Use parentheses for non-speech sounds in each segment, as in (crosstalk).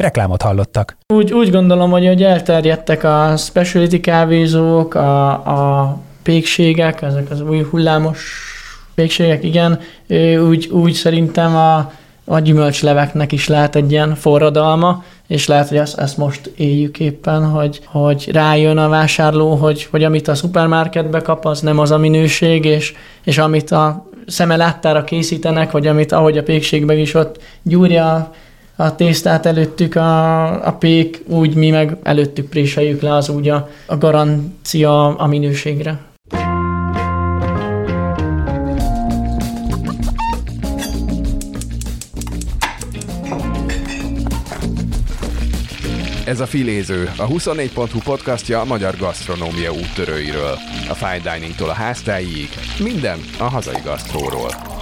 Reklámot hallottak. Úgy, úgy gondolom, hogy, hogy elterjedtek a specialty kávézók, a, a pékségek, ezek az új hullámos pékségek, igen. Úgy, úgy szerintem a, a gyümölcsleveknek is lehet egy ilyen forradalma, és lehet, hogy ezt, ezt most éljük éppen, hogy, hogy rájön a vásárló, hogy, hogy amit a szupermarketbe kap, az nem az a minőség, és, és amit a szeme láttára készítenek, vagy amit ahogy a pékségben is ott gyúrja a tésztát előttük a, a pék, úgy mi meg előttük préseljük le az úgy a, a garancia a minőségre. Ez a Filéző, a 24.hu podcastja a magyar gasztronómia úttörőiről. A fine diningtól a háztáig, minden a hazai gasztróról.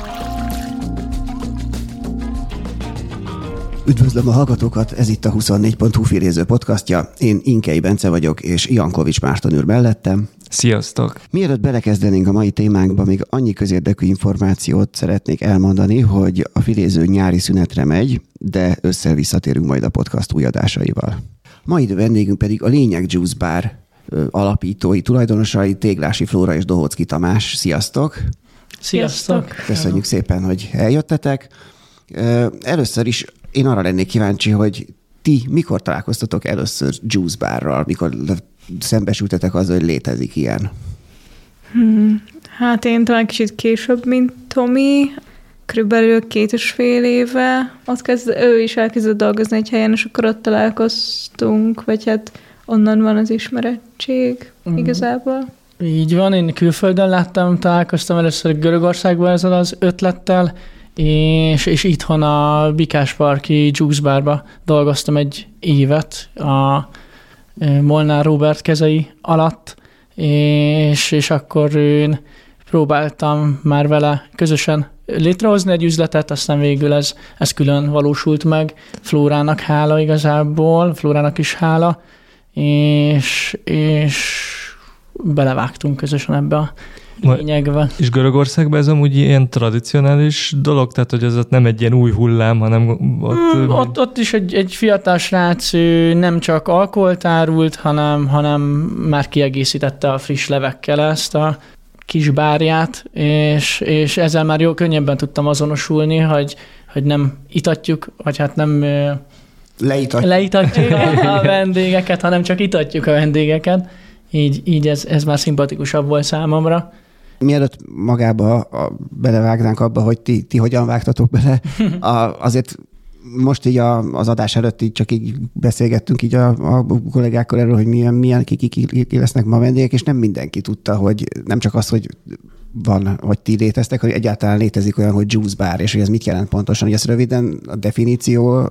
Üdvözlöm a hallgatókat, ez itt a 24.hu filéző podcastja. Én Inkei Bence vagyok, és Jankovics Márton űr mellettem. Sziasztok! Mielőtt belekezdenénk a mai témánkba, még annyi közérdekű információt szeretnék elmondani, hogy a filéző nyári szünetre megy, de össze visszatérünk majd a podcast új adásaival. Mai vendégünk pedig a Lényeg Juice Bar alapítói, tulajdonosai Téglási Flóra és Dohocki Tamás. Sziasztok! Sziasztok! Köszönjük szépen, hogy eljöttetek. Először is én arra lennék kíváncsi, hogy ti mikor találkoztatok először Juice Barral, mikor szembesültetek azzal, hogy létezik ilyen? Hmm. Hát én talán kicsit később, mint Tomi, körülbelül két és fél éve. Ott kezd, ő is elkezdett dolgozni egy helyen, és akkor ott találkoztunk, vagy hát onnan van az ismerettség mm. igazából. Így van, én külföldön láttam, találkoztam először Görögországban ezzel az ötlettel, és, és itthon a Bikás Parki Juice Barba dolgoztam egy évet a Molnár Robert kezei alatt, és, és akkor én próbáltam már vele közösen létrehozni egy üzletet, aztán végül ez, ez külön valósult meg. Flórának hála igazából, Flórának is hála, és, és belevágtunk közösen ebbe a lényegben. És Görögországban ez amúgy ilyen tradicionális dolog, tehát hogy ez ott nem egy ilyen új hullám, hanem ott... Mm, ott, ott is egy, egy fiatal srác nem csak alkoholt árult, hanem, hanem már kiegészítette a friss levekkel ezt a kis bárját, és, és ezzel már jó könnyebben tudtam azonosulni, hogy, hogy nem itatjuk, vagy hát nem Leitatjuk. Leitatjuk (laughs) a vendégeket, hanem csak itatjuk a vendégeket. Így, így ez, ez már szimpatikusabb volt számomra. Mielőtt magába a, belevágnánk abba, hogy ti, ti hogyan vágtatok bele, a, azért most így a, az adás előtt így csak így beszélgettünk így a, a kollégákkal erről, hogy milyen, milyen ki, ki, ki, ki lesznek ma vendégek, és nem mindenki tudta, hogy nem csak az, hogy van, hogy ti léteztek, hogy egyáltalán létezik olyan, hogy juice bar, és hogy ez mit jelent pontosan, hogy ezt röviden a definíció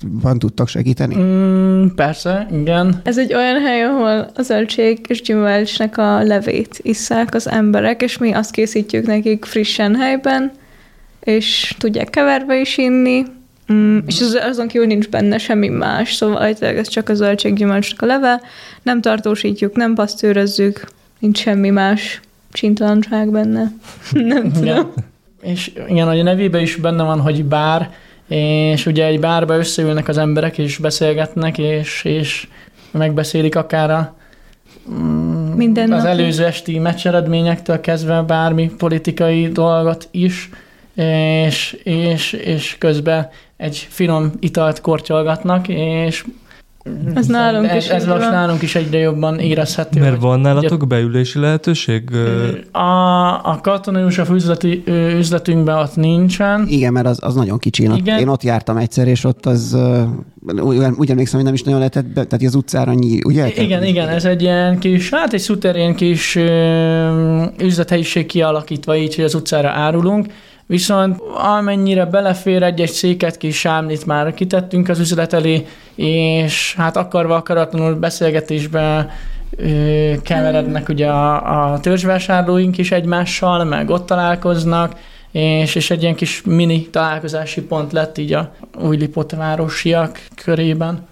van tudtak segíteni? Mm, persze, igen. Ez egy olyan hely, ahol az zöldség és gyümölcsnek a levét isszák az emberek, és mi azt készítjük nekik frissen helyben, és tudják keverve is inni, Mm, és az, azon kívül nincs benne semmi más, szóval ez csak a zöldséggyümölcsnek a leve, nem tartósítjuk, nem pasztőrözzük, nincs semmi más csintalanság benne. (laughs) nem tudom. Igen. És igen, hogy a nevében is benne van, hogy bár, és ugye egy bárba összeülnek az emberek, és beszélgetnek, és, és megbeszélik akár a, mm, Minden az előző esti meccseredményektől kezdve bármi politikai dolgot is, és, és, és közben egy finom italt kortyolgatnak, és ez nálunk is. Ez most nálunk is egyre jobban érezhető. Mert van nálatok beülési lehetőség? A, a Katona József üzleti, üzletünkben ott nincsen. Igen, mert az, az nagyon kicsi. Én, Igen. Ott, én ott jártam egyszer, és ott az úgy, úgy emlékszem, hogy nem is nagyon lehetett, be, tehát az utcára nyíl, ugye? Igen, igen, ez egy ilyen kis, hát egy szuterén kis üzlethelyiség kialakítva így, hogy az utcára árulunk, Viszont amennyire belefér egy-egy széket kis sámlit már kitettünk az üzlet elé, és hát akarva akaratlanul beszélgetésbe keverednek ugye a, a törzsvásárlóink is egymással, meg ott találkoznak, és, és egy ilyen kis mini találkozási pont lett így a újlipot városiak körében.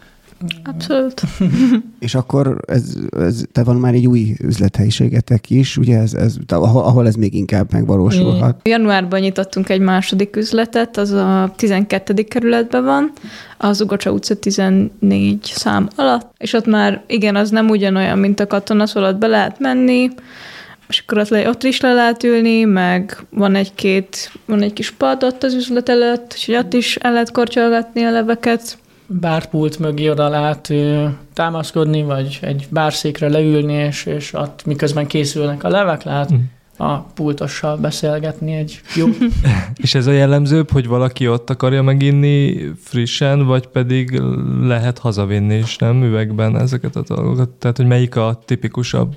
Abszolút. (laughs) És akkor ez, ez, te van már egy új üzlethelyiségetek is, ugye, ez, ez, ahol, ez még inkább megvalósulhat. Januárban nyitottunk egy második üzletet, az a 12. kerületben van, az Ugocsa utca 14 szám alatt, és ott már igen, az nem ugyanolyan, mint a katona, szóval ott be lehet menni, és akkor ott, le, ott is le lehet ülni, meg van egy-két, van egy kis pad ott az üzlet előtt, és ott is el lehet kortyolgatni a leveket. Bárpult mögé oda ö, támaszkodni, vagy egy bárszékre leülni, és, és ott miközben készülnek a levek, lehet Mm. a pultossal beszélgetni egy jó (laughs) És ez a jellemzőbb, hogy valaki ott akarja meginni frissen, vagy pedig lehet hazavinni is, nem üvegben ezeket a dolgokat? Tehát, hogy melyik a tipikusabb?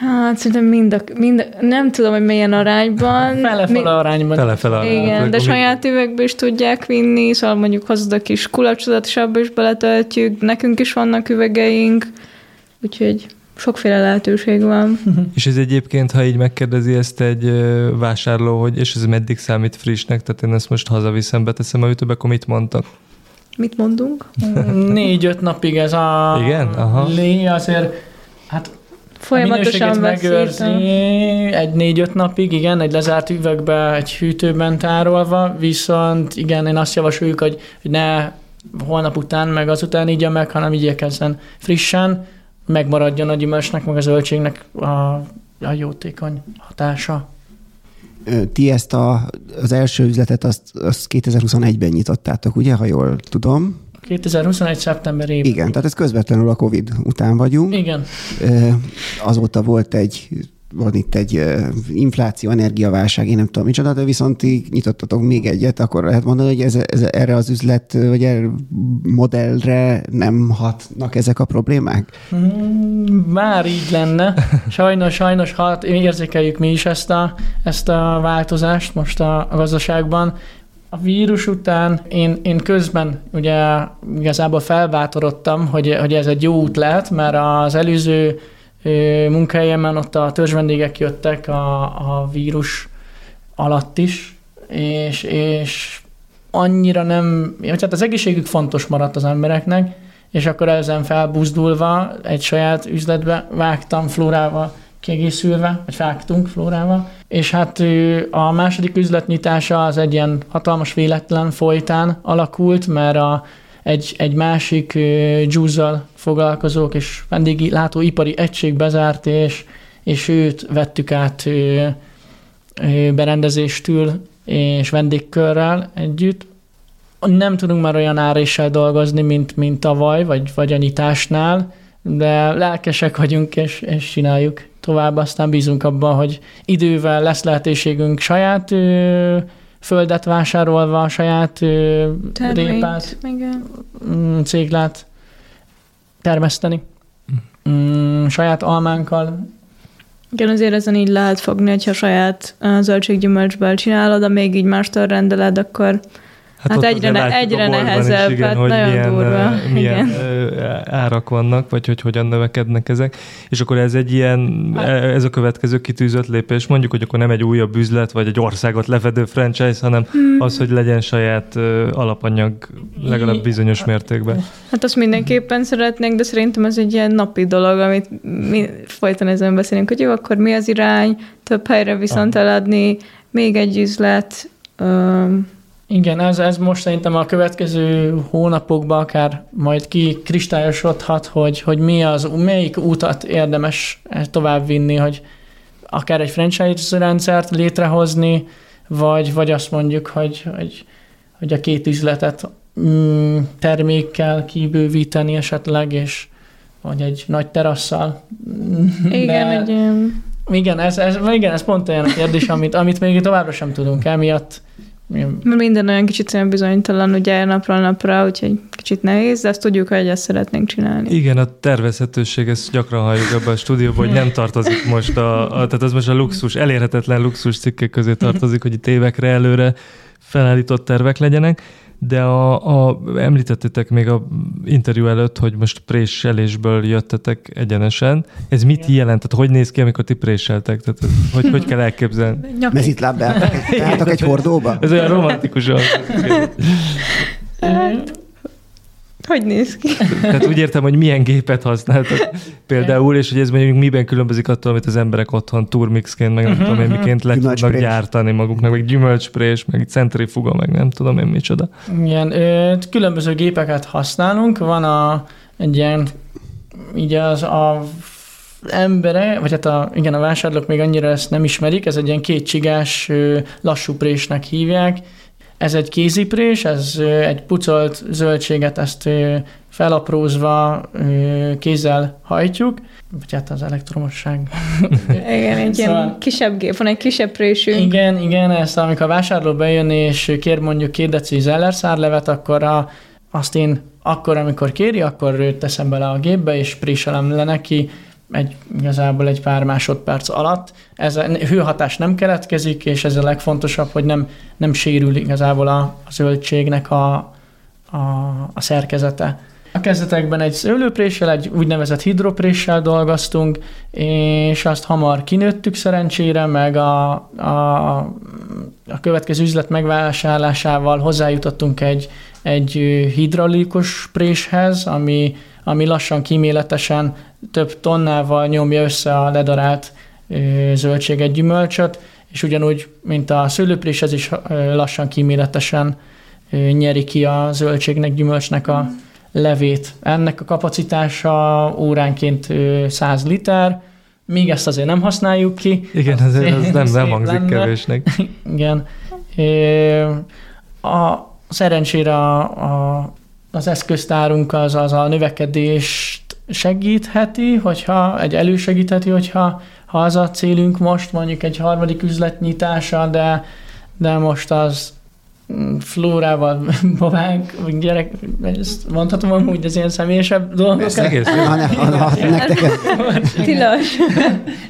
Hát szerintem mind, a, mind a, nem tudom, hogy milyen arányban. Fele-fele arányban. Fele-fele. Igen, de saját üvegbe is tudják vinni, szóval mondjuk hozod a kis kulacsodat, és abba is beletöltjük. Nekünk is vannak üvegeink, úgyhogy sokféle lehetőség van. (laughs) És ez egyébként, ha így megkérdezi ezt egy vásárló, hogy és ez meddig számít frissnek, tehát én ezt most hazaviszem, beteszem a ütőbe, akkor mit mondtak? Mit mondunk? Négy-öt napig ez a Igen? Aha. lé, azért Folyamatosan veszítem. egy négy-öt napig, igen, egy lezárt üvegbe, egy hűtőben tárolva, viszont igen, én azt javasoljuk, hogy, hogy ne holnap után, meg azután ígya meg, hanem igyekezzen frissen, megmaradjon a gyümölcsnek, meg a zöldségnek a, a jótékony hatása. Ti ezt a, az első üzletet azt, azt 2021-ben nyitottátok, ugye, ha jól tudom? 2021. szeptemberében. Igen, tehát ez közvetlenül a Covid után vagyunk. Igen. Azóta volt egy van itt egy infláció, energiaválság, én nem tudom micsoda, de viszont ti nyitottatok még egyet, akkor lehet mondani, hogy ez, ez, erre az üzlet, vagy erre modellre nem hatnak ezek a problémák? Mm, Már így lenne. (laughs) Sajnos, sajnos hat, érzékeljük mi is ezt a, ezt a változást most a gazdaságban. A vírus után én, én közben ugye igazából felbátorodtam, hogy, hogy ez egy jó út lehet, mert az előző munkahelyemen ott a törzsvendégek jöttek a, a vírus alatt is, és, és annyira nem, vagy hát az egészségük fontos maradt az embereknek, és akkor ezen felbuzdulva egy saját üzletbe vágtam flórával kiegészülve, vagy vágtunk flórával, és hát a második üzletnyitása az egy ilyen hatalmas véletlen folytán alakult, mert a, egy, egy másik juice foglalkozók és vendégi látóipari egység bezárt, és, és őt vettük át ö, ö, berendezéstől és vendégkörrel együtt. Nem tudunk már olyan áréssel dolgozni, mint, mint tavaly, vagy, vagy a nyitásnál, de lelkesek vagyunk, és, és csináljuk tovább, aztán bízunk abban, hogy idővel lesz lehetőségünk saját ö, földet vásárolva, saját ö, répát, Terményt, igen. mm, céglát termeszteni. Mm, saját almánkkal. Igen, azért ezen így lehet fogni, hogyha saját zöldséggyümölcsből csinálod, de még így mástól rendeled, akkor Hát ott egyre ne- egyre a boltban nehezebb, hát nagyon milyen, durva, milyen igen. árak vannak, vagy hogy hogyan növekednek ezek. És akkor ez egy ilyen, Hát- ez a következő kitűzött lépés. Mondjuk, hogy akkor nem egy újabb üzlet, vagy egy országot lefedő franchise, hanem Hmm. az, hogy legyen saját alapanyag legalább bizonyos mértékben. Hát azt mindenképpen szeretnénk, de szerintem ez egy ilyen napi dolog, amit mi folyton ezen beszélünk, hogy jó, akkor mi az irány, több helyre viszont eladni, még egy üzlet, öm, Igen, ez, ez most szerintem a következő hónapokban akár majd ki kristályosodhat, hogy, hogy mi az, melyik útat érdemes továbbvinni, hogy akár egy franchise rendszert létrehozni, vagy, vagy azt mondjuk, hogy, hogy, hogy a két üzletet mm, termékkel kibővíteni esetleg, és vagy egy nagy terasszal. igen, egy ilyen Igen, ez, ez, igen, ez pont olyan kérdés, amit, amit még továbbra sem tudunk emiatt Mert minden olyan kicsit olyan bizonytalan, ugye napról napra, úgyhogy kicsit nehéz, de azt tudjuk, hogy ezt szeretnénk csinálni. Igen, a tervezhetőség, ezt gyakran halljuk abban a stúdióban, hogy nem tartozik most a, a tehát ez most a luxus, elérhetetlen luxus cikkek közé tartozik, hogy itt évekre előre felállított tervek legyenek, de a, a, említettétek még a interjú előtt, hogy most préselésből jöttetek egyenesen. Ez mit jelent? Tehát hogy néz ki, amikor ti préseltek? Tehát ez- hogy, (laughs) hogy kell elképzelni? Nyak- Mezitláb beálltak (laughs) egy, beálltak egy hordóba? Ez olyan romantikus. (laughs) Hát, hogy néz ki? Tehát úgy értem, hogy milyen gépet használtak például, és hogy ez mondjuk miben különbözik attól, amit az emberek otthon turmixként, meg nem tudom én miként le tudnak gyártani maguknak, meg gyümölcsprés, meg centrifuga, meg nem tudom én micsoda. Igen, ö, különböző gépeket használunk, van a, egy ilyen, így az a embere, vagy hát a, igen, a vásárlók még annyira ezt nem ismerik, ez egy ilyen kétségás ö, lassú présnek hívják. Ez egy kéziprés, ez egy pucolt zöldséget, ezt felaprózva kézzel hajtjuk, vagy hát az elektromosság. (laughs) Igen, egy Szóval- ilyen kisebb gép, van egy kisebb présünk. Igen, igen, ezt amikor a vásárló bejön és kér mondjuk két deci zellerszárlevet, akkor a, azt én akkor, amikor kéri, akkor teszem bele a gépbe, és préselem le neki egy, igazából egy pár másodperc alatt. Ez a hőhatás nem keletkezik, és ez a legfontosabb, hogy nem, nem sérül igazából a, a zöldségnek a, a, a szerkezete. A kezdetekben egy szőlőpréssel, egy úgynevezett hidropréssel dolgoztunk, és azt hamar kinőttük szerencsére, meg a, a, a következő üzlet megvásárlásával hozzájutottunk egy, egy hidraulikus préshez, ami, ami lassan kíméletesen több tonnával nyomja össze a ledarált zöldséget, gyümölcsöt, és ugyanúgy, mint a szőlőpréshez is ö, lassan kíméletesen nyeri ki a zöldségnek, gyümölcsnek a levét. Ennek a kapacitása óránként ö, 100 liter, még ezt azért nem használjuk ki. Igen, ez, ez nem, nem hangzik lenne. kevésnek. (laughs) Igen. A, szerencsére a, a, az eszköztárunk az, az a növekedést segítheti, hogyha egy elősegítheti, hogyha ha az a célunk most, mondjuk egy harmadik üzlet nyitása, de, de most az mm, flórával, (laughs) babánk, vagy gyerek, ezt mondhatom amúgy, ez ilyen személyesebb dolgok. Ez egész jó. Ha, ne, ha, ha nektek ez (laughs) Tilos.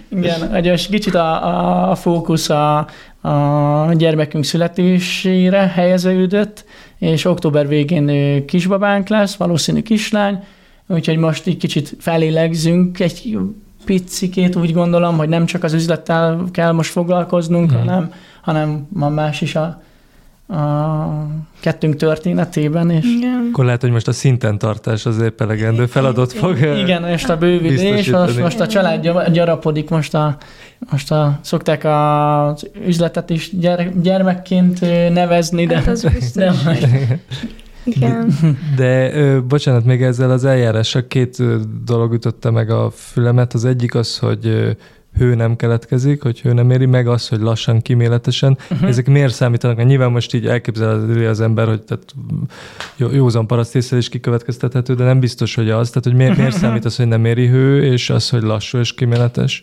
Igen, hogy most kicsit a, a, a fókusz a, a gyermekünk születésére helyeződött, és október végén kisbabánk lesz, valószínű kislány, úgyhogy most így kicsit felélegzünk egy picikét, úgy gondolom, hogy nem csak az üzlettel kell most foglalkoznunk, Mhm. hanem, hanem van más is a, a kettőnk történetében, és Igen. Akkor lehet, hogy most a szinten tartás az épp elegendő feladat fog. igen, most a bővítés, most, most a család gya- gyarapodik, most a, most a, szokták az üzletet is gyere, gyermekként ö, nevezni, de, Hát az biztos. de majd Igen. De ö, bocsánat, még ezzel az eljárással két dolog ütötte meg a fülemet. Az egyik az, hogy ö, hő nem keletkezik, hogy hő nem éri, meg az, hogy lassan, kiméletesen. Uh-huh. Ezek miért számítanak? Mert nyilván most így elképzelheti az ember, hogy tehát jó, józan parasztészsel is kikövetkeztethető, de nem biztos, hogy az. Tehát, hogy miért, miért (laughs) számít az, hogy nem éri hő, és az, hogy lassú és kiméletes?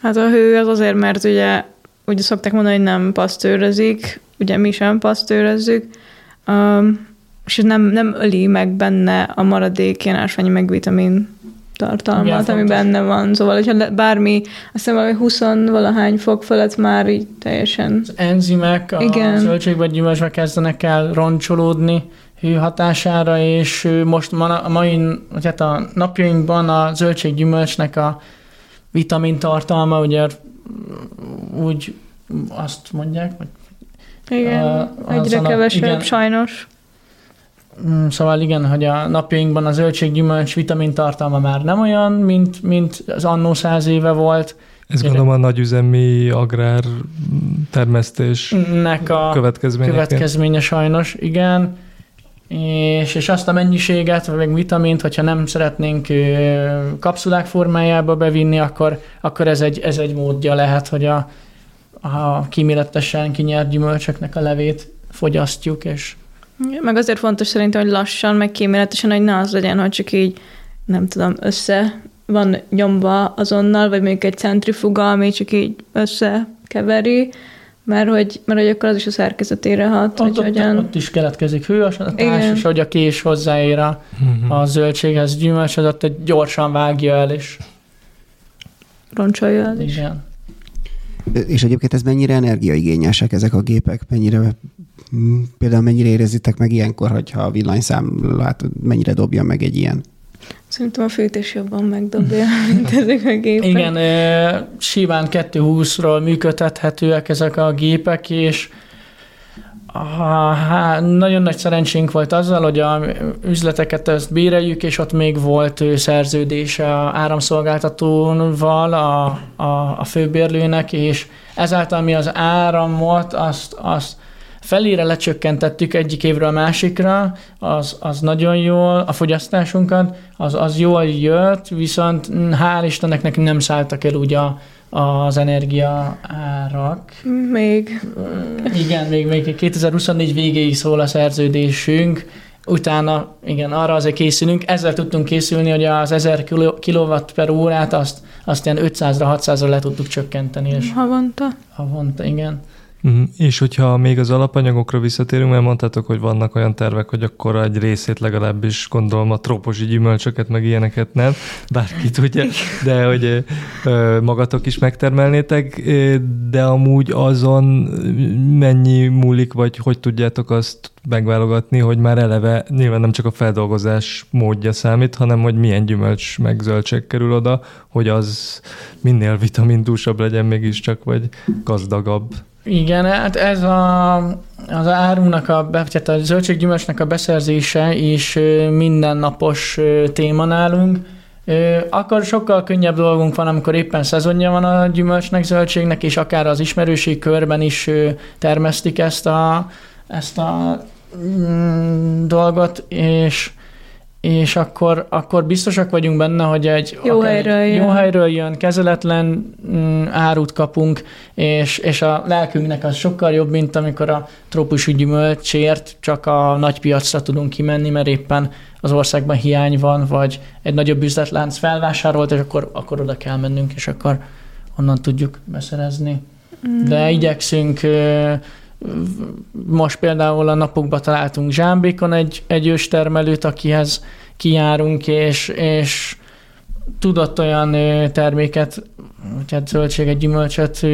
Hát a hő az azért, mert ugye, ugye szokták mondani, hogy nem pasztőrözik, ugye mi sem pasztőrözzük, um, és nem, nem öli meg benne a maradék ilyen ásványi meg vitamin tartalmat, Igen, ami fontos. benne van. Szóval, hogyha le- bármi, azt hiszem valami 20 valahány fok fölött már így teljesen az enzimek a Igen. zöldségben, gyümölcsben kezdenek el roncsolódni hő hatására, és most ma, a mai, hát a napjainkban a zöldséggyümölcsnek a vitamin tartalma, ugye úgy azt mondják, hogy igen, A- egyre kevesebb igen. sajnos. Mm, Szóval igen, hogy a napjainkban a zöldséggyümölcs vitamin tartalma már nem olyan, mint, mint az annó száz éve volt. Ez gondolom a nagyüzemi agrár termesztés Nek a következménye. következménye sajnos, igen. És, és azt a mennyiséget, vagy meg vitamint, hogyha nem szeretnénk kapszulák formájába bevinni, akkor, akkor ez, egy, ez egy módja lehet, hogy a, a kíméletesen kinyert gyümölcsöknek a levét fogyasztjuk, és Meg azért fontos szerintem, hogy lassan, meg kíméletesen, hogy ne az legyen, hogy csak így, nem tudom, össze van nyomva azonnal, vagy mondjuk egy centrifuga, ami csak így összekeveri, Mert hogy, mert hogy akkor az is a szerkezetére hat, hogy Ott, ott, hogyan... ott is keletkezik hőasatás, Igen. és hogy a kés hozzáér a, Mhm. a zöldséghez gyümölcs, az ott egy gyorsan vágja el, és roncsolja az is. igen. És egyébként ez mennyire energiaigényesek ezek a gépek? Mennyire, mm, például mennyire érezitek meg ilyenkor, hogyha a villanyszámlát mennyire dobja meg egy ilyen? Szerintem a fűtés jobban megdobja, (laughs) mint ezek a gépek. Igen, simán 220-ról működtethetőek ezek a gépek, és há, nagyon nagy szerencsénk volt azzal, hogy a üzleteket ezt béreljük, és ott még volt ö, szerződése a áramszolgáltatóval a, a, a főbérlőnek, és ezáltal mi az áramot azt, azt felére lecsökkentettük egyik évről a másikra, az, az nagyon jól, a fogyasztásunkat, az, az jól jött, viszont mm, hál' Istennek nekünk nem szálltak el úgy a, az energia árak. Még. Igen, még, még 2024 végéig szól a szerződésünk, utána, igen, arra azért készülünk. Ezzel tudtunk készülni, hogy az 1000 kW per órát azt, azt ilyen 500-ra, 600-ra le tudtuk csökkenteni, és Havonta. havonta, igen. Mhm. És hogyha még az alapanyagokra visszatérünk, mert mondtátok, hogy vannak olyan tervek, hogy akkor egy részét legalábbis gondolom a trópusi gyümölcsöket, meg ilyeneket nem, bárki tudja, de hogy magatok is megtermelnétek, de amúgy azon mennyi múlik, vagy hogy tudjátok azt megválogatni, hogy már eleve nyilván nem csak a feldolgozás módja számít, hanem hogy milyen gyümölcs meg zöldség kerül oda, hogy az minél vitamindúsabb legyen mégiscsak, vagy gazdagabb. Igen, hát ez a, az árunak, a, tehát a zöldséggyümölcsnek a beszerzése is mindennapos téma nálunk. Akkor sokkal könnyebb dolgunk van, amikor éppen szezonja van a gyümölcsnek, zöldségnek, és akár az ismerőség körben is termesztik ezt a, ezt a mm, dolgot, és és akkor, akkor biztosak vagyunk benne, hogy egy Jó akár egy helyről jön. jó helyről jön, kezeletlen mm, árut kapunk, és, és a lelkünknek az sokkal jobb, mint amikor a trópusi gyümölcsért csak a nagy piacra tudunk kimenni, mert éppen az országban hiány van, vagy egy nagyobb üzletlánc felvásárolt, és akkor, akkor oda kell mennünk, és akkor onnan tudjuk beszerezni. De igyekszünk, most például a napokban találtunk Zsámbékon egy, egy őstermelőt, akihez kijárunk, és, és tudott olyan terméket, tehát zöldséget, gyümölcsöt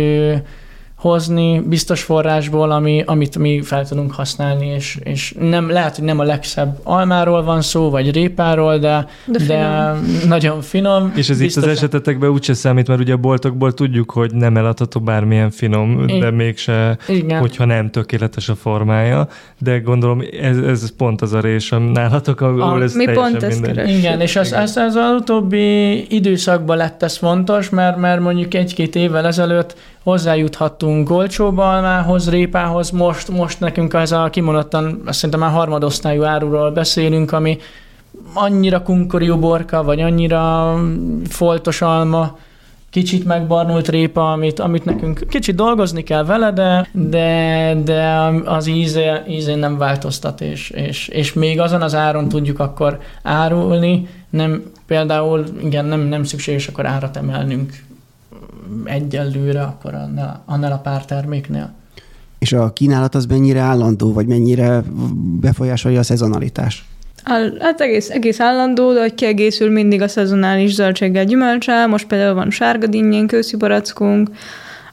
hozni biztos forrásból, ami, amit mi fel tudunk használni, és, és nem, lehet, hogy nem a legszebb almáról van szó, vagy répáról, de, De de, finom. de nagyon finom. És ez itt az Biztosan- esetetekben úgyse számít, mert ugye a boltokból tudjuk, hogy nem eladható bármilyen finom, I- de mégse, Igen. hogyha nem tökéletes a formája, de gondolom ez, ez pont az a rés, ami nálatok, ahol A- ez mi teljesen pont ezt keresünk. Igen, és az, az, az, az utóbbi időszakban lett ez fontos, mert, mert mondjuk egy-két évvel ezelőtt hozzájuthattunk golcsóba almához, répához, most, most nekünk ez a kimondottan, azt szerintem már harmadosztályú áruról beszélünk, ami annyira kunkoriú borka, vagy annyira foltos alma, kicsit megbarnult répa, amit, amit nekünk kicsit dolgozni kell vele, de, de, de az íze, ízén nem változtat, és, és, és még azon az áron tudjuk akkor árulni, nem, például igen, nem, nem szükséges akkor árat emelnünk egyelőre akkor annál, annál a pár terméknél. És a kínálat az mennyire állandó, vagy mennyire befolyásolja a szezonalitás? Áll, hát egész, egész állandó, de hogy kiegészül mindig a szezonális zöldséggel gyümölcsel. Most például van sárga dinnyénk, őszi barackunk,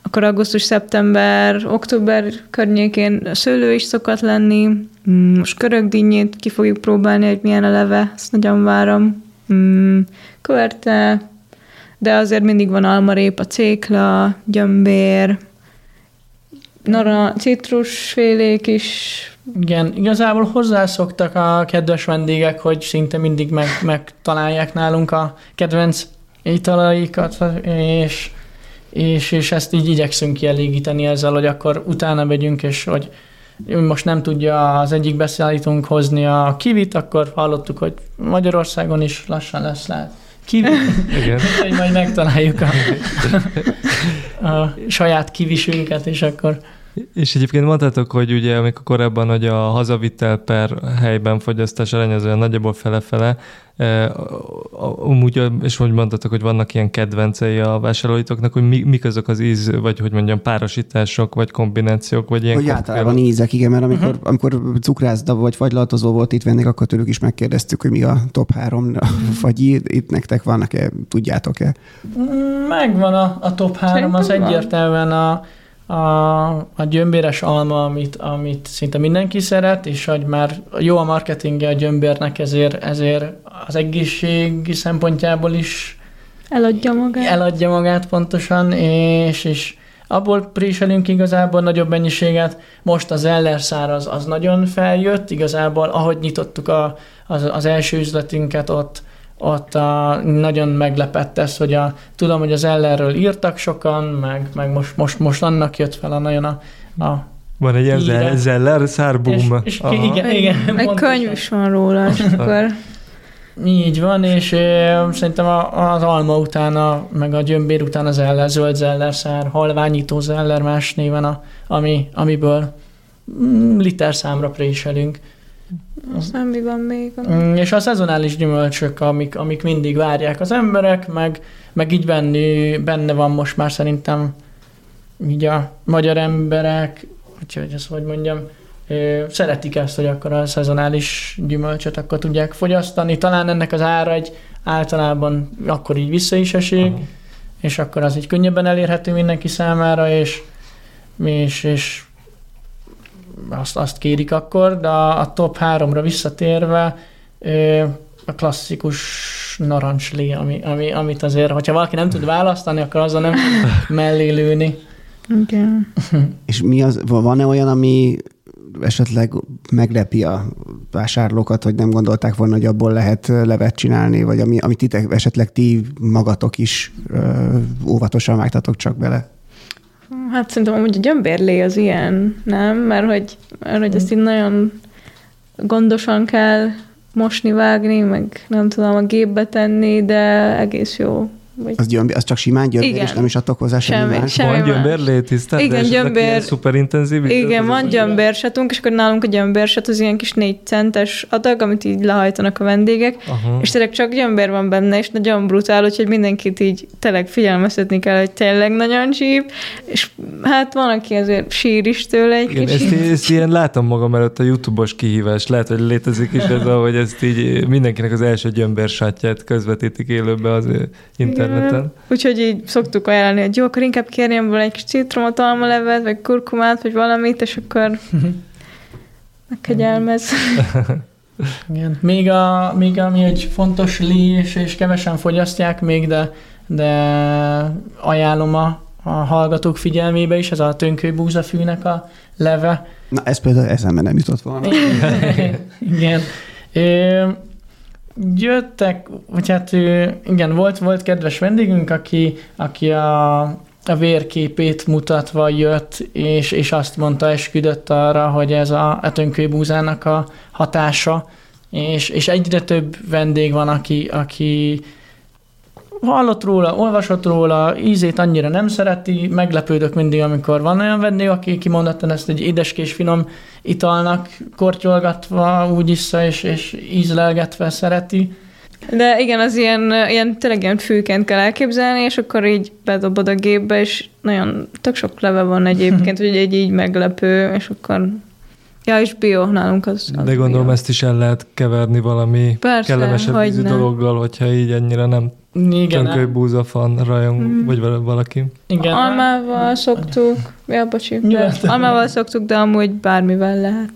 akkor augusztus, szeptember, október környékén szőlő is szokott lenni. Mm, Most körökdinnyét ki fogjuk próbálni, hogy milyen a leve, ezt nagyon várom. Mm, Köverte, de azért mindig van almarépa, cékla, gyömbér, nara, citrusfélék is, Igen, igazából hozzászoktak a kedves vendégek, hogy szinte mindig meg, megtalálják nálunk a kedvenc italaikat, és, és, és ezt így igyekszünk kielégíteni ezzel, hogy akkor utána megyünk, és hogy most nem tudja az egyik beszállítónk hozni a kivit, akkor hallottuk, hogy Magyarországon is lassan lesz lehet kivi, Igen. (laughs) hogy majd megtaláljuk a, a saját kivisünket, és akkor És egyébként mondtátok, hogy ugye amikor korábban, hogy a hazavitel per helyben fogyasztás arány az olyan nagyjából fele-fele, amúgy, és hogy mondtatok, hogy vannak ilyen kedvencei a vásárlóitoknak, hogy mi, mik azok az íz, vagy hogy mondjam, párosítások, vagy kombinációk, vagy ilyen Hogy általában ízek, igen, mert amikor, uh-huh. amikor cukrászda vagy fagylaltozó volt itt vendég, akkor tőlük is megkérdeztük, hogy mi a top három (laughs) fagyi, itt nektek vannak-e, tudjátok-e? Megvan a, a top három, az van. egyértelműen a, a, a gyömbéres alma, amit, amit szinte mindenki szeret, és hogy már jó a marketingje a gyömbérnek, ezért, ezért az egészség szempontjából is Eladja magát. eladja magát pontosan, és, és abból préselünk igazából nagyobb mennyiséget. Most az ellerszár az, az nagyon feljött, igazából ahogy nyitottuk a, az, az első üzletünket ott, ott a, nagyon meglepett ez, hogy a, tudom, hogy az ellerről írtak sokan, meg, meg most, most, most annak jött fel a nagyon a, a Van egy ilyen Íre. zel- zeller szárbum. és, és igen, igen, Egy pontosan. könyv is van róla, és akkor Így van, és szerintem az alma után, a, meg a gyömbér után az eller, zöld zeller szár, halványító zeller más néven, a, ami, amiből mm, liter számra préselünk. aztán mi van még? Mm, És a szezonális gyümölcsök, amik, amik mindig várják az emberek, meg, meg így benne, benne van most már szerintem így a magyar emberek, úgyhogy ezt hogy mondjam, szeretik ezt, hogy akkor a szezonális gyümölcsöt akkor tudják fogyasztani. Talán ennek az ára egy általában akkor így vissza is esik, és akkor az így könnyebben elérhető mindenki számára, és, és, és azt, azt kérik akkor, de a, a top 3-ra visszatérve a klasszikus narancslé, ami, ami, amit azért, hogyha valaki nem tud választani, akkor azzal nem (laughs) mellé lőni. Igen. És mi az, van-e olyan, ami esetleg meglepi a vásárlókat, hogy nem gondolták volna, hogy abból lehet levet csinálni, vagy ami, amit titek, esetleg ti magatok is ö, óvatosan vágtatok csak bele? Hát szerintem amúgy a gyömbérlé az ilyen, nem? Mert hogy, mert hogy ezt így nagyon gondosan kell mosni, vágni, meg nem tudom, a gépbe tenni, de egész jó. Vagy Az, gyömbér, az csak simán gyömbér, Igen. és nem is adtok hozzá semmi, Semmi, más? semmi. Van más. gyömbérlé tisztán? Igen, gyömbér- Szuper intenzív? Igen, van gyömbérsetunk, és akkor nálunk a gyömbérset az ilyen kis négy centes adag, amit így lehajtanak a vendégek, Aha. és tényleg csak gyömbér van benne, és nagyon brutál, úgyhogy mindenkit így tényleg figyelmeztetni kell, hogy tényleg nagyon csíp, és hát van, aki azért sír is tőle egy Igen, kicsit. ezt, ezt ilyen látom magam előtt a YouTube-os kihívás. Lehet, hogy létezik is ez, ahogy ezt így mindenkinek az első gyömbérsátját közvetítik élőbe az ö, interneten. Úgyhogy így szoktuk ajánlani, hogy jó, akkor inkább kérjem volna egy kis citromot, almalevet, vagy kurkumát, vagy valamit, és akkor (laughs) megkegyelmez. (laughs) Igen. Még, a, még ami egy fontos lé, és, és kevesen fogyasztják még, de, de ajánlom a, a hallgatók figyelmébe is, ez a tönkölybúzafűnek a leve. Na, ez például eszembe nem jutott volna. igen. (laughs) Ö, jöttek, vagy hát igen, volt, volt kedves vendégünk, aki, aki a, a vérképét mutatva jött, és, és azt mondta, esküdött arra, hogy ez a, a tönkölybúzának a hatása, és, és egyre több vendég van, aki, aki hallott róla, olvasott róla, ízét annyira nem szereti, meglepődök mindig, amikor van olyan vendég, aki kimondottan ezt egy édeskés finom italnak kortyolgatva úgy vissza, és, és ízlelgetve szereti. De igen, az ilyen, ilyen tényleg ilyen fűként kell elképzelni, és akkor így bedobod a gépbe, és nagyon tök sok leve van egyébként, (laughs) hogy egy így meglepő, és akkor Ja, és bio nálunk az, az De gondolom bio. ezt is el lehet keverni valami Persze, kellemesebb hogy ízű ne. dologgal, hogyha így ennyire nem Igen, tönkölybúza fan rajong, Mm. vagy vala- valaki. igen. Almával szoktuk, ja, bocsi, almával szoktuk, de amúgy bármivel lehet.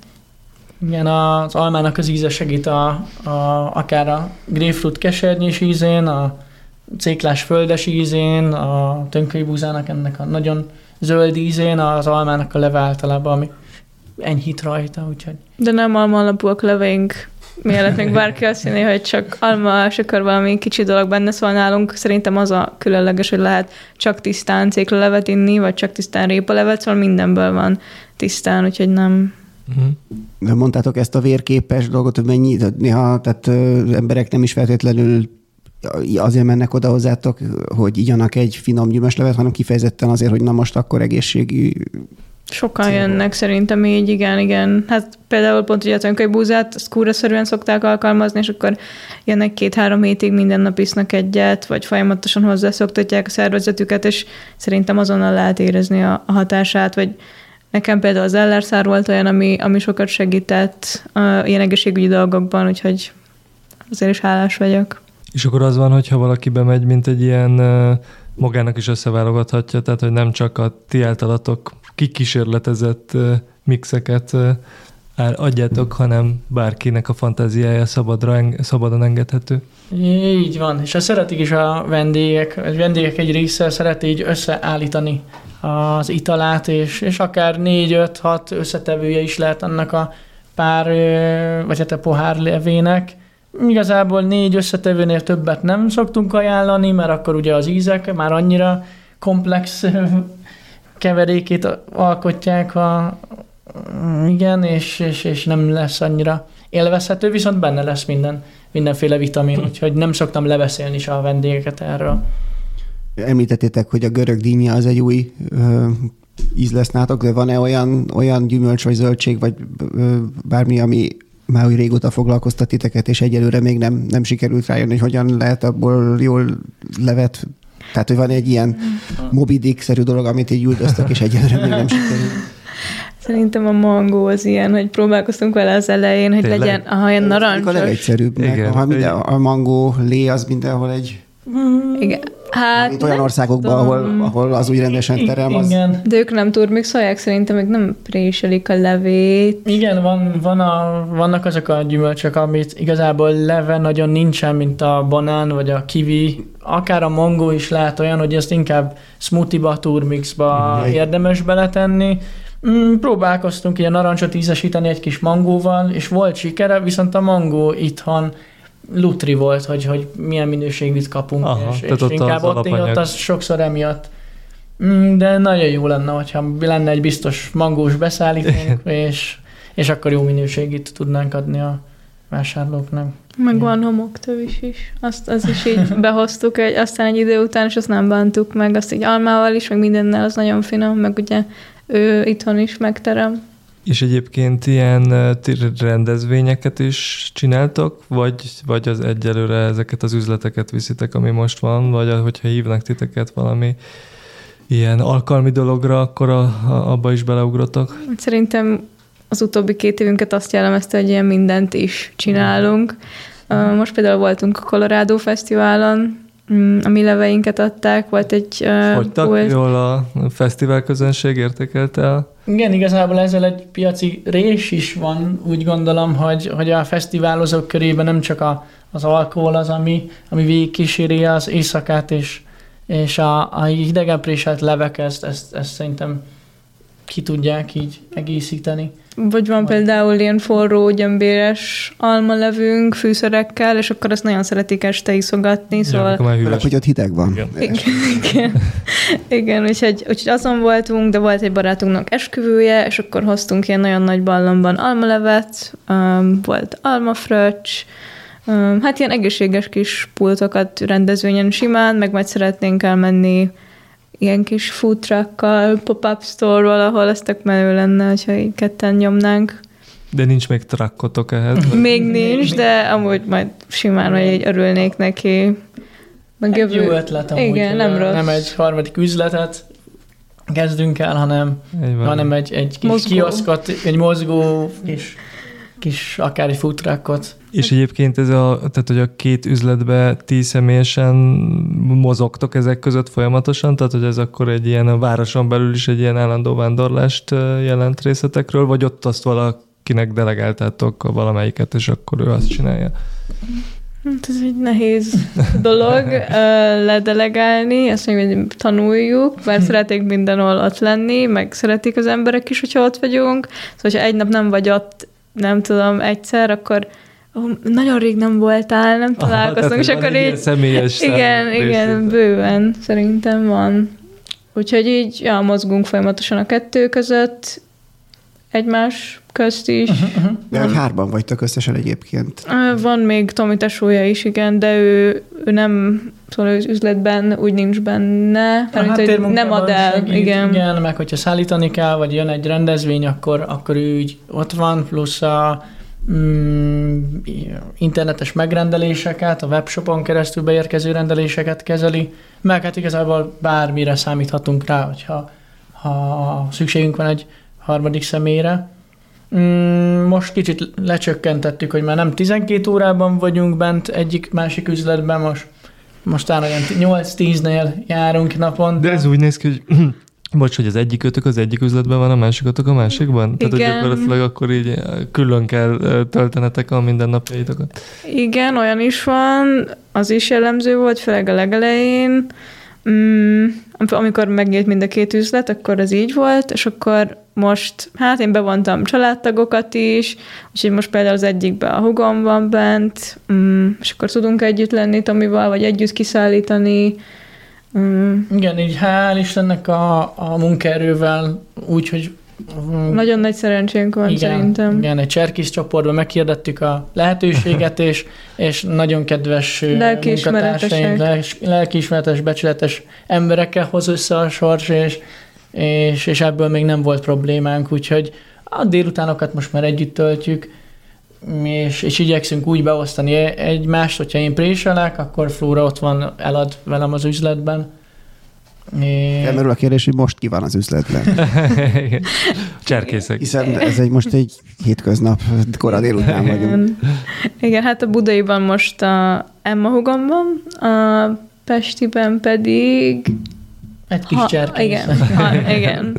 Igen, az almának az íze segít a, a, akár a grapefruit kesernyés ízén, a céklás földes ízén, a tönkölybúzának ennek a nagyon zöld ízén, az almának a leve általában, ami enyhít rajta, úgyhogy De nem alma alapúak leveink, mielőtt még bárki azt hinné, hogy csak alma, és akkor valami kicsi dolog benne, szóval nálunk szerintem az a különleges, hogy lehet csak tisztán céklalevet inni, vagy csak tisztán répalevet, szóval mindenből van tisztán, úgyhogy nem. Uh-huh. De mondtátok ezt a vérképes dolgot, hogy mennyi, néha tehát ö, emberek nem is feltétlenül azért mennek oda hozzátok, hogy igyanak egy finom gyümölcslevet, hanem kifejezetten azért, hogy na most akkor egészségi Sokan Célból. jönnek szerintem így, igen, igen. Hát például pont ugye a tönköly búzát, azt kúraszerűen szokták alkalmazni, és akkor jönnek két-három hétig, minden nap isznak egyet, vagy folyamatosan hozzászoktatják a szervezetüket, és szerintem azonnal lehet érezni a, a hatását, vagy nekem például az ellerszár volt olyan, ami, ami sokat segített uh, ilyen egészségügyi dolgokban, úgyhogy azért is hálás vagyok. És akkor az van, hogyha valaki bemegy, mint egy ilyen magának is összeválogathatja, tehát hogy nem csak a ti általatok kikísérletezett mixeket adjátok, hanem bárkinek a fantáziája szabadra, szabadon engedhető. Így van, és ezt szeretik is a vendégek, a vendégek egy része szereti így összeállítani az italát, és, és akár négy-öt-hat összetevője is lehet annak a pár, vagy hát a pohár levének. Igazából négy összetevőnél többet nem szoktunk ajánlani, mert akkor ugye az ízek már annyira komplex keverékét alkotják a, igen, és, és, és nem lesz annyira élvezhető, viszont benne lesz minden, mindenféle vitamin, (laughs) úgyhogy nem szoktam lebeszélni se a vendégeket erről. Említettétek, hogy a görög dínya az egy új ö, íz lesz nátok, de van-e olyan, olyan gyümölcs vagy zöldség, vagy ö, bármi, ami már úgy régóta foglalkoztat titeket, és egyelőre még nem, nem sikerült rájönni, hogy hogyan lehet abból jól levet tehát, hogy van egy ilyen Moby Dick-szerű dolog, amit így üldöztök, és egyelőre még nem sikerült. Szerintem a mangó az ilyen, hogy próbálkoztunk vele az elején, hogy Tényleg? legyen aha, ilyen Mondjuk A narancsos. legegyszerűbb, mert Igen. ha minden, a mangó lé az mindenhol egy, Igen. Hát, mint olyan országokban, ahol, ahol az úgy rendesen terem, az Igen, De ők nem turmixolják, szerintem még nem préselik a levét. igen van, van a, vannak azok a gyümölcsök, amit igazából leve nagyon nincsen, mint a banán vagy a kiwi. Akár a mangó is lehet olyan, hogy ezt inkább smoothie-ba, turmixba Mhm. érdemes beletenni. Mm, próbálkoztunk ilyen narancsot ízesíteni egy kis mangóval, és volt sikere, viszont a mangó itthon lutri volt, hogy, hogy milyen minőségűt kapunk, Aha, és, és ott inkább az ott, ott alapanyag. az sokszor emiatt. Mm, De nagyon jó lenne, hogyha lenne egy biztos mangós beszállítónk, és, és akkor jó minőségét tudnánk adni a vásárlóknak. Meg van homoktövis is. Azt, az is így (laughs) behoztuk, egy, aztán egy idő után, és azt nem bántuk meg. Azt így almával is, meg mindennel, az nagyon finom, meg ugye ő itthon is megterem. És egyébként ilyen rendezvényeket is csináltok, vagy, vagy az egyelőre ezeket az üzleteket viszitek, ami most van, vagy hogyha hívnak titeket valami ilyen alkalmi dologra, akkor a, a, abba is beleugrotok? Szerintem az utóbbi két évünket azt jellemezte, hogy ilyen mindent is csinálunk. Uh, Most például voltunk a Colorado Fesztiválon, mm, a mi leveinket adták, volt egy... Fogytak volt- jól a fesztivál közönség értékelte el? Igen, igazából ezzel egy piaci rés is van, úgy gondolom, hogy, hogy a fesztiválozók körében nem csak a, az alkohol az, ami, ami végigkíséri az éjszakát, és, és a, a idegenpréselt levek, ezt, ezt, ezt szerintem ki tudják így egészíteni. Vagy van például ilyen forró, gyömbéres almalevünk fűszerekkel, és akkor azt nagyon szeretik este iszogatni, Ja, szóval... Főleg, hogy ott hideg van. Igen. Igen, igen. igen úgyhogy, úgyhogy azon voltunk, de volt egy barátunknak esküvője, és akkor hoztunk ilyen nagyon nagy ballonban almalevet, um, volt almafröccs, um, hát ilyen egészséges kis pultokat rendezvényen simán, meg majd szeretnénk elmenni ilyen kis food truckkal, pop-up store ahol ez tök menő lenne, hogyha így ketten nyomnánk. De nincs még trakkotok ehhez? Még nincs, de amúgy majd simán, hogy így örülnék neki. Meg Egy jó ötlet amúgy, Igen, nem rossz. Nem egy harmadik üzletet kezdünk el, hanem, hanem egy, egy kis Mozgó. kioszkot, egy mozgó kis, kis akár egy food truckot. És egyébként ez a, tehát hogy a két üzletbe ti személyesen mozogtok ezek között folyamatosan, tehát hogy ez akkor egy ilyen a városon belül is egy ilyen állandó vándorlást jelent részletekről, vagy ott azt valakinek delegáltátok valamelyiket, és akkor ő azt csinálja. Hát ez egy nehéz dolog ledelegálni, ezt még tanuljuk, bár szeretnék mindenhol ott lenni, meg szeretik az emberek is, hogyha ott vagyunk. Szóval, hogyha egy nap nem vagy ott, nem tudom, egyszer, akkor nagyon rég nem voltál, nem találkoztunk, és akkor így... Személyes Igen, igen, bőven szerintem van. Úgyhogy így, ja, mozgunk folyamatosan a kettő között, egymás közt is. De hogy hárban vagytok összesen egyébként. Van még Tomi tesója is, igen, de ő, ő nem szóval az üzletben úgy nincs benne, mert hogy nem ad el. segít, igen. igen, meg hogyha szállítani kell, vagy jön egy rendezvény, akkor, akkor ő úgy ott van, plusz a mm, internetes megrendeléseket, a webshopon keresztül beérkező rendeléseket kezeli, meg hát igazából bármire számíthatunk rá, hogyha ha szükségünk van egy harmadik személyre. Mm, Most kicsit lecsökkentettük, hogy már nem 12 órában vagyunk bent egyik-másik üzletben, most mostán olyan 8-10-nél járunk napon. De ez úgy néz ki, hogy Bocs, hogy az egyik ötök az egyik üzletben van, a másikötök a másikban? Tehát, hogy Igen. gyakorlatilag akkor így eh, külön kell eh, töltenetek a mindennapjaitokat. Igen, olyan is van, az is jellemző volt, főleg a legelején. Mm, amikor megnyílt mind a két üzlet, akkor ez így volt, és akkor most, hát én bevontam családtagokat is, úgyhogy most például az egyikben a hugom van bent, mm, és akkor tudunk együtt lenni Tomival, vagy együtt kiszállítani. Mm, Igen, így hál' Istennek a, a munkaerővel, úgyhogy mm, nagyon nagy szerencsénk van igen, szerintem. Igen, egy cserkis csoportban meghirdettük a lehetőséget, (laughs) és, és nagyon kedves munkatársaink, lelkis- lelkiismeretes, becsületes emberekkel hoz össze a sors, és, és, és ebből még nem volt problémánk, úgyhogy a délutánokat most már együtt töltjük, és, és igyekszünk úgy beosztani egymást, hogyha én préselek, akkor Flóra ott van, elad velem az üzletben. É, Felmerül a kérdés, hogy most ki van az üzletben. (laughs) Cserkészek. Hiszen ez egy most egy hétköznap, kora délután vagyunk. Igen. Igen, hát a Budaiban most a Emma hugom van, a Pestiben pedig... egy kis Ha- cserkész. Igen, ha, igen.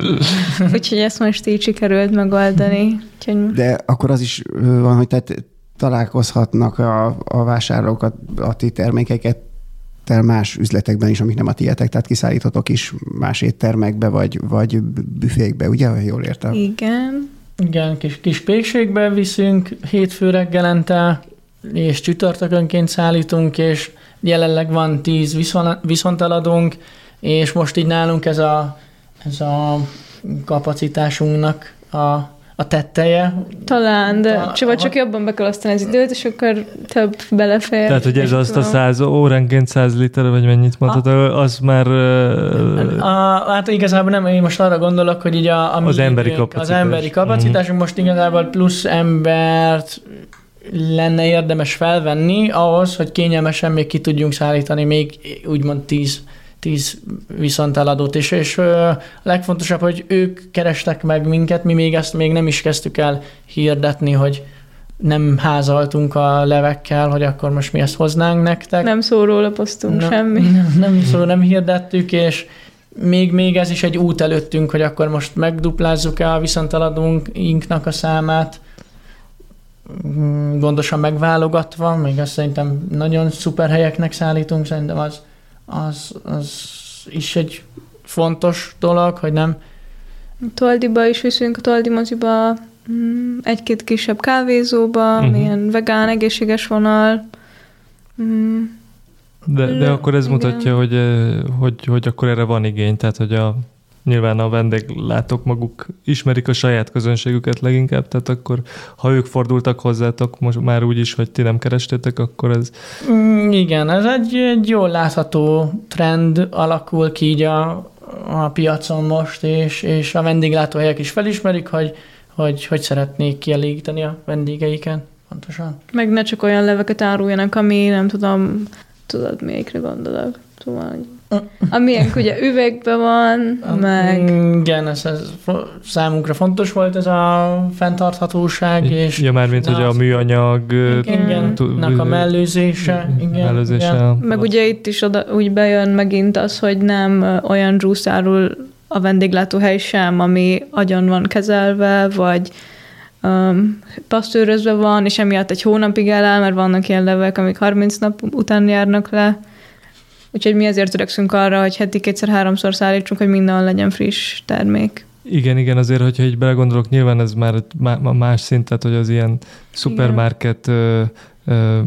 Úgyhogy ezt most így sikerült megoldani. Úgyhogy De akkor az is van, hogy tehát találkozhatnak a, a vásárlók a, a ti termékeket tel más üzletekben is, amik nem a tietek, tehát kiszállítotok is más éttermekbe, vagy, vagy büfékbe, ugye, ha jól értem? igen. Igen, kis, kis pékségbe viszünk hétfő reggelente, és csütörtökönként szállítunk, és jelenleg van 10 viszon, viszonteladónk, és most így nálunk ez a, ez a kapacitásunknak a, a tetteje. Talán, de A- csak, vagy csak jobban be kell osztani az időt, és akkor több belefér. Tehát, hogy ez azt a tudom. száz óránként száz liter, vagy mennyit mondtad, az már... ö, A, hát igazából nem, én most arra gondolok, hogy így a, a mi Az emberi időnk, Az kapacitás. emberi kapacitásunk most igazából plusz embert lenne érdemes felvenni ahhoz, hogy kényelmesen még ki tudjunk szállítani még úgymond 10 10 viszont eladót is, és a legfontosabb, hogy ők kerestek meg minket, mi még ezt még nem is kezdtük el hirdetni, hogy nem házaltunk a levekkel, hogy akkor most mi ezt hoznánk nektek. Nem szórólapoztunk Nem- semmi. (laughs) Nem, nem, szóval nem hirdettük, és még, még ez is egy út előttünk, hogy akkor most megduplázzuk-e a viszonteladóinknak a számát, Mm, gondosan megválogatva, még azt szerintem nagyon szuper helyeknek szállítunk, szerintem az, az, az is egy fontos dolog, hogy nem Toldiba is viszünk, a Toldi moziba, mm, egy-két kisebb kávézóba, Mhm. uh-huh. milyen vegán, egészséges vonal. Mm, De, de akkor ez igen. mutatja, hogy, eh, hogy, hogy akkor erre van igény, tehát hogy a, nyilván a vendéglátók maguk ismerik a saját közönségüket leginkább, tehát akkor ha ők fordultak hozzátok most már úgy is, hogy ti nem kerestétek, akkor ez Mm, Igen, ez egy, egy jól látható trend alakul ki így a, a piacon most, és, és a vendéglátóhelyek is felismerik, hogy, hogy, hogy szeretnék kielégíteni a vendégeiken. Pontosan. meg ne csak olyan leveket áruljanak, ami nem tudom, tudod, melyikre gondolok. Szóval, hogy amilyen ugye üvegben van, meg Igen, ez, ez számunkra fontos volt ez a fenntarthatóság, és ja már mint hogy a műanyag igen, a mellőzése. Igen, mellőzése. igen. Meg ugye itt is oda, úgy bejön megint az, hogy nem olyan juice árul a vendéglátóhely sem, ami agyon van kezelve, vagy um, pasztőrözve van, és emiatt egy hónapig eláll, mert vannak ilyen levek, amik 30 nap után járnak le. Úgyhogy mi ezért törekszünk arra, hogy heti kétszer-háromszor szállítsunk, hogy minden legyen friss termék. Igen, igen, azért, hogyha így belegondolok, nyilván ez már más szint, tehát hogy az ilyen szupermarket ö, ö,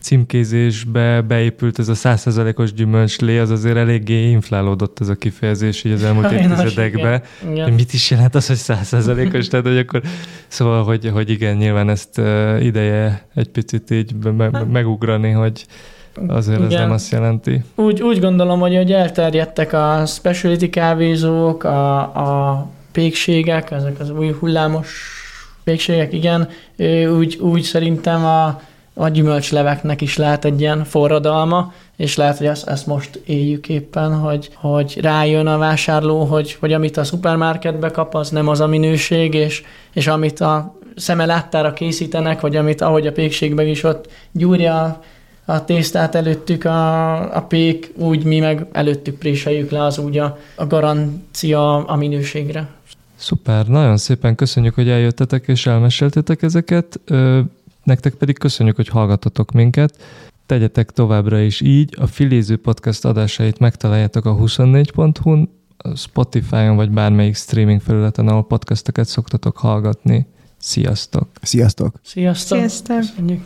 címkézésbe beépült ez a százszerzalékos gyümölcslé, az azért eléggé inflálódott ez a kifejezés így az elmúlt Sajnos, évtizedekbe. igen. Igen. Hogy mit is jelent az, hogy százszerzalékos? Tehát, hogy akkor, szóval, hogy, hogy igen, nyilván ezt ideje egy picit így me- Hát- megugrani, hogy, azért ez Igen. nem azt jelenti. Úgy, úgy gondolom, hogy, hogy elterjedtek a specialty kávézók, a, a pékségek, ezek az új hullámos pékségek, igen, úgy, úgy szerintem a, a gyümölcsleveknek is lehet egy ilyen forradalma, és lehet, hogy ezt, ezt most éljük éppen, hogy, hogy rájön a vásárló, hogy, hogy amit a szupermarketbe kap, az nem az a minőség, és, és amit a szeme láttára készítenek, vagy amit ahogy a pékségben is ott gyúrja a tésztát előttük a, a pék, úgy mi meg előttük préseljük le, az úgy a, a garancia a minőségre. Szuper, nagyon szépen köszönjük, hogy eljöttetek és elmeséltétek ezeket. Ö, Nektek pedig köszönjük, hogy hallgatotok minket. Tegyetek továbbra is így. A Filéző Podcast adásait megtaláljátok a 24.hu-n, a Spotify-on vagy bármelyik streaming felületen, ahol podcasteket szoktatok hallgatni. Sziasztok! Sziasztok! Sziasztok! Sziasztok! Köszönjük.